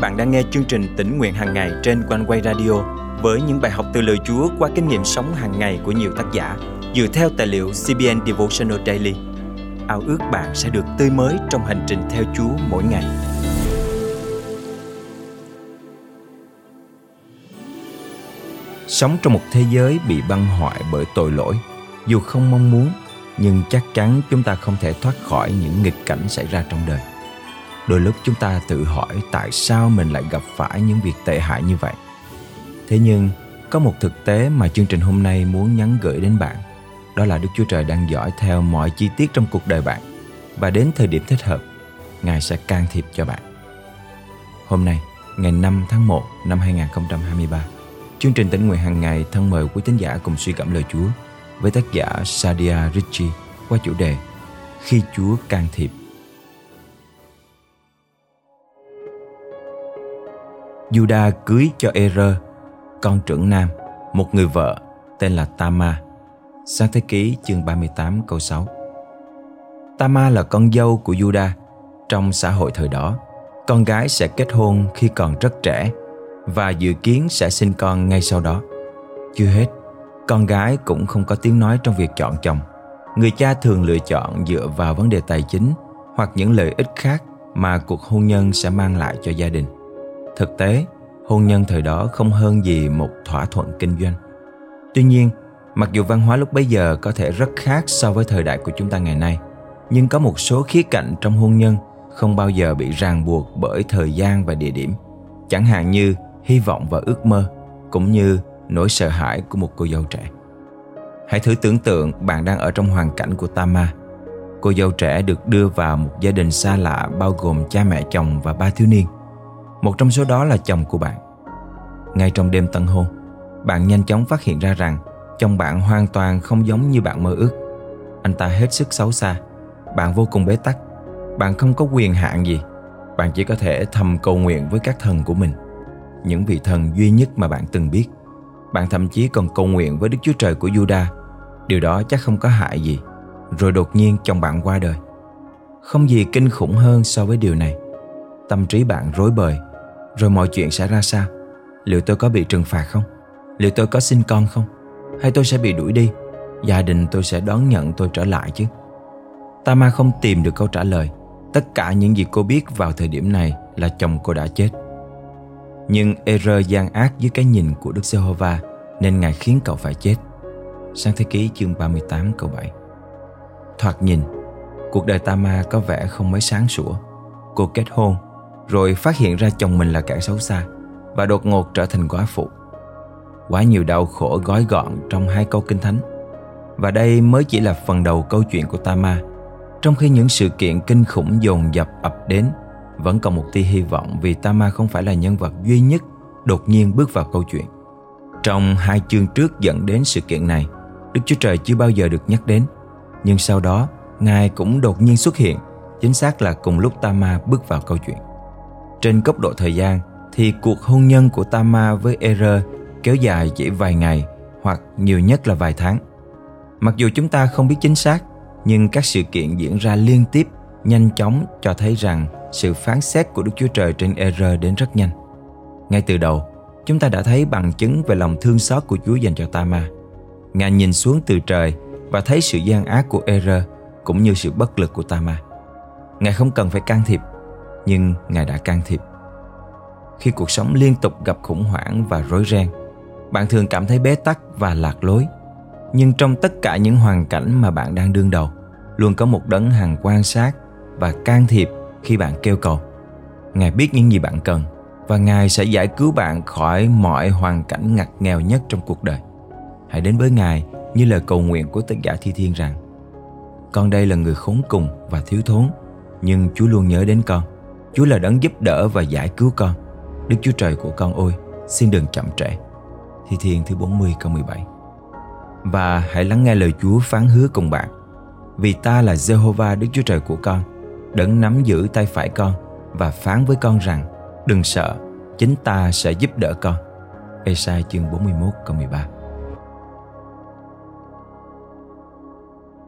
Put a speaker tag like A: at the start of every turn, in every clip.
A: bạn đang nghe chương trình tỉnh nguyện hàng ngày trên quanh quay radio với những bài học từ lời Chúa qua kinh nghiệm sống hàng ngày của nhiều tác giả dựa theo tài liệu CBN Devotional Daily. Ao ước bạn sẽ được tươi mới trong hành trình theo Chúa mỗi ngày.
B: Sống trong một thế giới bị băng hoại bởi tội lỗi, dù không mong muốn, nhưng chắc chắn chúng ta không thể thoát khỏi những nghịch cảnh xảy ra trong đời đôi lúc chúng ta tự hỏi tại sao mình lại gặp phải những việc tệ hại như vậy. Thế nhưng, có một thực tế mà chương trình hôm nay muốn nhắn gửi đến bạn. Đó là đức chúa trời đang dõi theo mọi chi tiết trong cuộc đời bạn. Và đến thời điểm thích hợp, ngài sẽ can thiệp cho bạn. Hôm nay, ngày 5 tháng 1 năm 2023 chương trình tỉnh nguyện hàng ngày thân mời quý tín giả cùng suy cảm lời chúa với tác giả Sadia Ritchie qua chủ đề Khi Chúa can thiệp. Juda cưới cho Ere, con trưởng nam, một người vợ tên là Tama. Sáng thế ký chương 38 câu 6 Tama là con dâu của Juda. Trong xã hội thời đó, con gái sẽ kết hôn khi còn rất trẻ và dự kiến sẽ sinh con ngay sau đó. Chưa hết, con gái cũng không có tiếng nói trong việc chọn chồng. Người cha thường lựa chọn dựa vào vấn đề tài chính hoặc những lợi ích khác mà cuộc hôn nhân sẽ mang lại cho gia đình. Thực tế, hôn nhân thời đó không hơn gì một thỏa thuận kinh doanh. Tuy nhiên, mặc dù văn hóa lúc bấy giờ có thể rất khác so với thời đại của chúng ta ngày nay, nhưng có một số khía cạnh trong hôn nhân không bao giờ bị ràng buộc bởi thời gian và địa điểm. Chẳng hạn như hy vọng và ước mơ, cũng như nỗi sợ hãi của một cô dâu trẻ. Hãy thử tưởng tượng bạn đang ở trong hoàn cảnh của Tama. Cô dâu trẻ được đưa vào một gia đình xa lạ bao gồm cha mẹ chồng và ba thiếu niên. Một trong số đó là chồng của bạn. Ngay trong đêm tân hôn, bạn nhanh chóng phát hiện ra rằng chồng bạn hoàn toàn không giống như bạn mơ ước. Anh ta hết sức xấu xa, bạn vô cùng bế tắc, bạn không có quyền hạn gì, bạn chỉ có thể thầm cầu nguyện với các thần của mình, những vị thần duy nhất mà bạn từng biết. Bạn thậm chí còn cầu nguyện với Đức Chúa Trời của Juda. Điều đó chắc không có hại gì. Rồi đột nhiên chồng bạn qua đời. Không gì kinh khủng hơn so với điều này. Tâm trí bạn rối bời rồi mọi chuyện sẽ ra sao? Liệu tôi có bị trừng phạt không? Liệu tôi có sinh con không? Hay tôi sẽ bị đuổi đi? Gia đình tôi sẽ đón nhận tôi trở lại chứ? Tama không tìm được câu trả lời. Tất cả những gì cô biết vào thời điểm này Là chồng cô đã chết. Nhưng Ere gian ác dưới cái nhìn của Đức Giê-hô-va Nên Ngài khiến cậu phải chết. Sang thế ký chương 38 câu 7 Thoạt nhìn, Cuộc đời Tama có vẻ không mấy sáng sủa. Cô kết hôn rồi phát hiện ra chồng mình là kẻ xấu xa và đột ngột trở thành quá phụ. Quá nhiều đau khổ gói gọn trong hai câu kinh thánh. Và đây mới chỉ là phần đầu câu chuyện của Tama. Trong khi những sự kiện kinh khủng dồn dập ập đến, vẫn còn một tia hy vọng vì Tama không phải là nhân vật duy nhất đột nhiên bước vào câu chuyện. Trong hai chương trước dẫn đến sự kiện này, Đức Chúa Trời chưa bao giờ được nhắc đến. Nhưng sau đó, Ngài cũng đột nhiên xuất hiện, chính xác là cùng lúc Tama bước vào câu chuyện. Trên cấp độ thời gian thì cuộc hôn nhân của Tama với Er kéo dài chỉ vài ngày hoặc nhiều nhất là vài tháng. Mặc dù chúng ta không biết chính xác, nhưng các sự kiện diễn ra liên tiếp nhanh chóng cho thấy rằng sự phán xét của Đức Chúa Trời trên Er đến rất nhanh. Ngay từ đầu, chúng ta đã thấy bằng chứng về lòng thương xót của Chúa dành cho Tama. Ngài nhìn xuống từ trời và thấy sự gian ác của Er cũng như sự bất lực của Tama. Ngài không cần phải can thiệp nhưng Ngài đã can thiệp. Khi cuộc sống liên tục gặp khủng hoảng và rối ren, bạn thường cảm thấy bế tắc và lạc lối. Nhưng trong tất cả những hoàn cảnh mà bạn đang đương đầu, luôn có một đấng hàng quan sát và can thiệp khi bạn kêu cầu. Ngài biết những gì bạn cần và Ngài sẽ giải cứu bạn khỏi mọi hoàn cảnh ngặt nghèo nhất trong cuộc đời. Hãy đến với Ngài như lời cầu nguyện của tất giả thi thiên rằng Con đây là người khốn cùng và thiếu thốn, nhưng Chúa luôn nhớ đến con. Chúa là đấng giúp đỡ và giải cứu con. Đức Chúa Trời của con ơi, xin đừng chậm trễ. Thi Thiên thứ 40 câu 17 Và hãy lắng nghe lời Chúa phán hứa cùng bạn. Vì ta là Jehovah Đức Chúa Trời của con, đấng nắm giữ tay phải con và phán với con rằng đừng sợ, chính ta sẽ giúp đỡ con. Esai chương 41 câu 13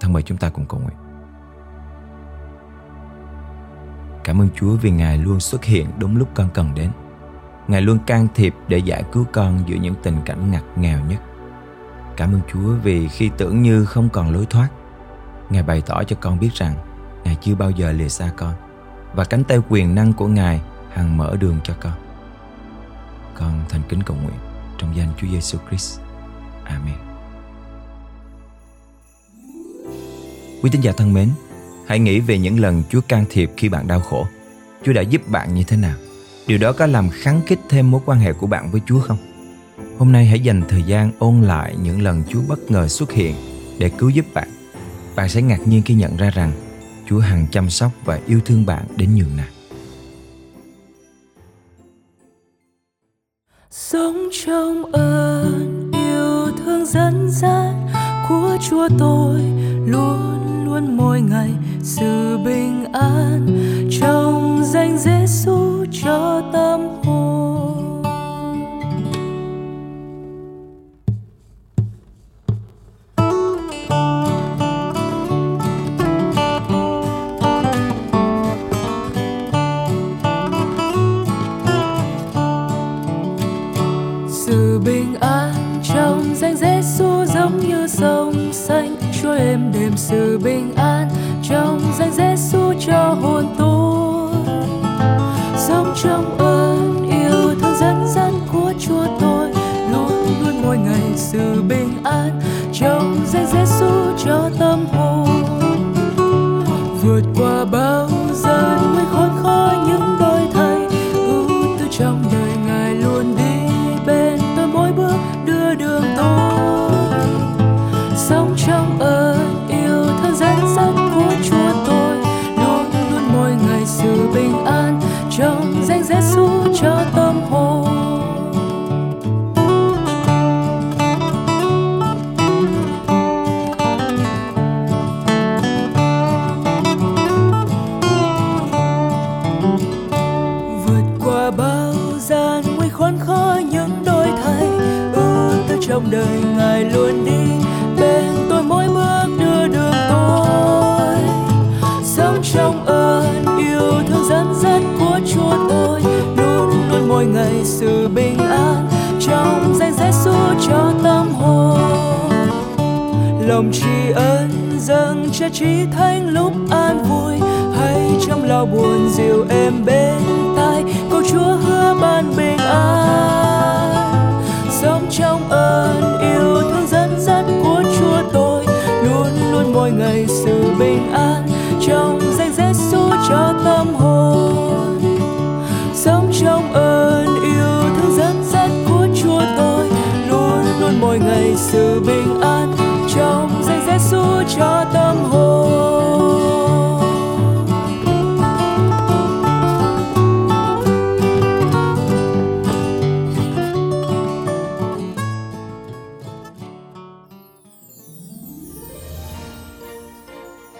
B: Thân mời chúng ta cùng cầu nguyện. Cảm ơn Chúa vì Ngài luôn xuất hiện đúng lúc con cần đến. Ngài luôn can thiệp để giải cứu con giữa những tình cảnh ngặt nghèo nhất. Cảm ơn Chúa vì khi tưởng như không còn lối thoát, Ngài bày tỏ cho con biết rằng Ngài chưa bao giờ lìa xa con và cánh tay quyền năng của Ngài hằng mở đường cho con. Con thành kính cầu nguyện trong danh Chúa Giêsu Christ. Amen. Quý tín giả thân mến, hãy nghĩ về những lần Chúa can thiệp khi bạn đau khổ. Chúa đã giúp bạn như thế nào? Điều đó có làm kháng kích thêm mối quan hệ của bạn với Chúa không? Hôm nay hãy dành thời gian ôn lại những lần Chúa bất ngờ xuất hiện để cứu giúp bạn. Bạn sẽ ngạc nhiên khi nhận ra rằng Chúa hằng chăm sóc và yêu thương bạn đến nhường nào.
C: sống trong ơn, yêu thương dẫn dắt của Chúa tôi luôn luôn mỗi ngày sự bình an trong danh Giêsu cho tâm hồn. Sự bình an trong danh Giêsu giống như sông sự bình lòng tri ân, dâng cho trí thánh lúc an vui. Hay trong lo buồn dịu êm bên tai câu chúa hứa ban bình an. Sống trong ơn